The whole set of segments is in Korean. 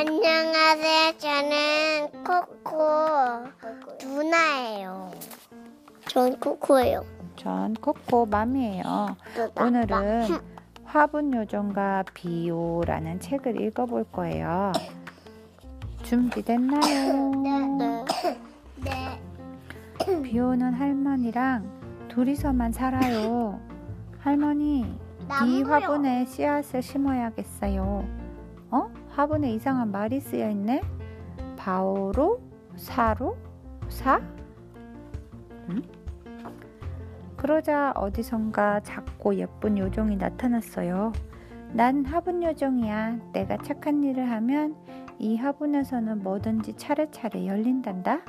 안녕하세요. 저는 코코 누나예요. 전 코코예요. 전 코코 맘이에요. 오늘은 나. 화분 요정과 비오라는 책을 읽어볼 거예요. 준비됐나요? 네. 네. 비오는 할머니랑 둘이서만 살아요. 할머니, 이. 화분에 씨앗을 심어야겠어요. 어? 화분에 이상한 말이 쓰여 있네? 바오로? 사로? 사? 응? 그러자 어디선가 작고 예쁜 요정이 나타났어요. 난 화분 요정이야. 내가 착한 일을 하면 이 화분에서는 뭐든지 차례차례 열린단다.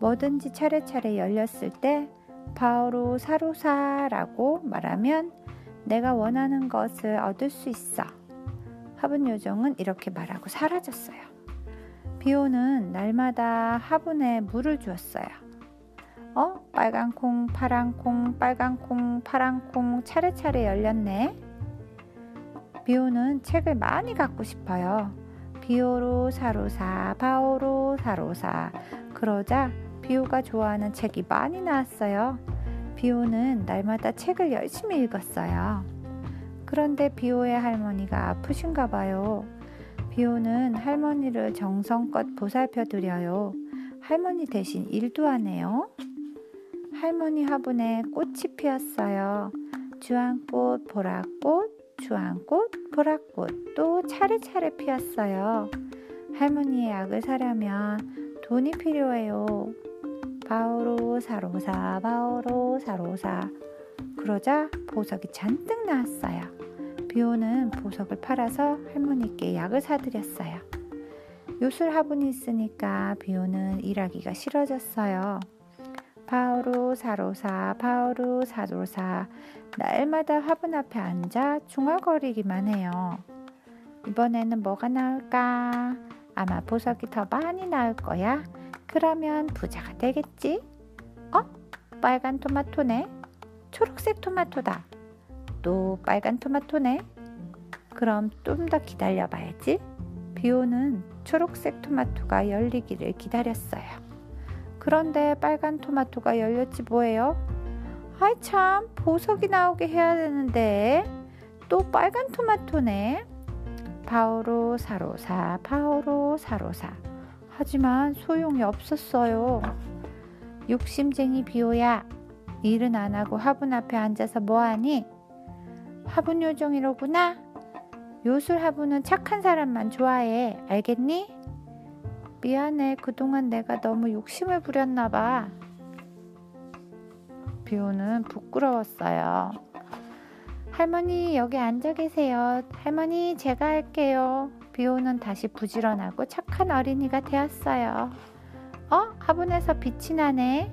뭐든지 차례차례 열렸을 때 바오로 사로사라고 말하면 내가 원하는 것을 얻을 수 있어. 화분 요정은 이렇게 말하고 사라졌어요. 비오는 날마다 화분에 물을 주었어요. 어? 빨간 콩, 파란 콩, 빨간 콩, 파란 콩 차례차례 열렸네. 비오는 책을 많이 갖고 싶어요. 비오로 사로사, 바오로 사로사. 그러자 비오가 좋아하는 책이 많이 나왔어요. 비오는 날마다 책을 열심히 읽었어요. 그런데 비오의 할머니가 아프신가 봐요. 비오는 할머니를 정성껏 보살펴 드려요. 할머니 대신 일도 하네요. 할머니 화분에 꽃이 피었어요. 주황꽃, 보랏꽃, 주황꽃, 보랏꽃 또 차례차례 피었어요. 할머니의 약을 사려면 돈이 필요해요. 바오로 사로사, 바오로 사로사. 그러자 보석이 잔뜩 나왔어요. 비오는 보석을 팔아서 할머니께 약을 사드렸어요. 요술 화분이 있으니까 비오는 일하기가 싫어졌어요. 바오로 사로사, 바오로 사로사. 날마다 화분 앞에 앉아 중얼거리기만 해요. 이번에는 뭐가 나올까? 아마 보석이 더 많이 나올 거야. 그러면 부자가 되겠지? 어? 빨간 토마토네? 초록색 토마토다. 또 빨간 토마토네? 그럼 좀 더 기다려 봐야지. 비오는 초록색 토마토가 열리기를 기다렸어요. 그런데 빨간 토마토가 열렸지 뭐예요? 아이 참 보석이 나오게 해야 되는데 또 빨간 토마토네. 바오로 사로사 바오로 사로사. 하지만 소용이 없었어요. 욕심쟁이 비오야. 일은 안 하고 화분 앞에 앉아서 뭐하니? 화분 요정이로구나. 요술 화분은 착한 사람만 좋아해. 알겠니? 미안해. 그동안 내가 너무 욕심을 부렸나 봐. 비오는 부끄러웠어요. 할머니 여기 앉아 계세요. 할머니 제가 할게요. 비오는 다시 부지런하고 착한 어린이가 되었어요. 어? 화분에서 빛이 나네.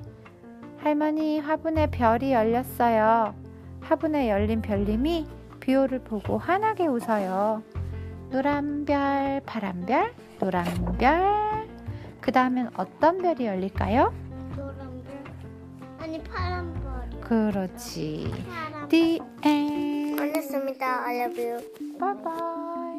할머니 화분에 별이 열렸어요. 화분에 열린 별님이 비오를 보고 환하게 웃어요. 노란 별, 파란 별, 노란 별. 그 다음엔 어떤 별이 열릴까요? 노란 별. 아니 파란 별. 그렇지. 파란. The end. 알겠습니다. I love you. Bye bye.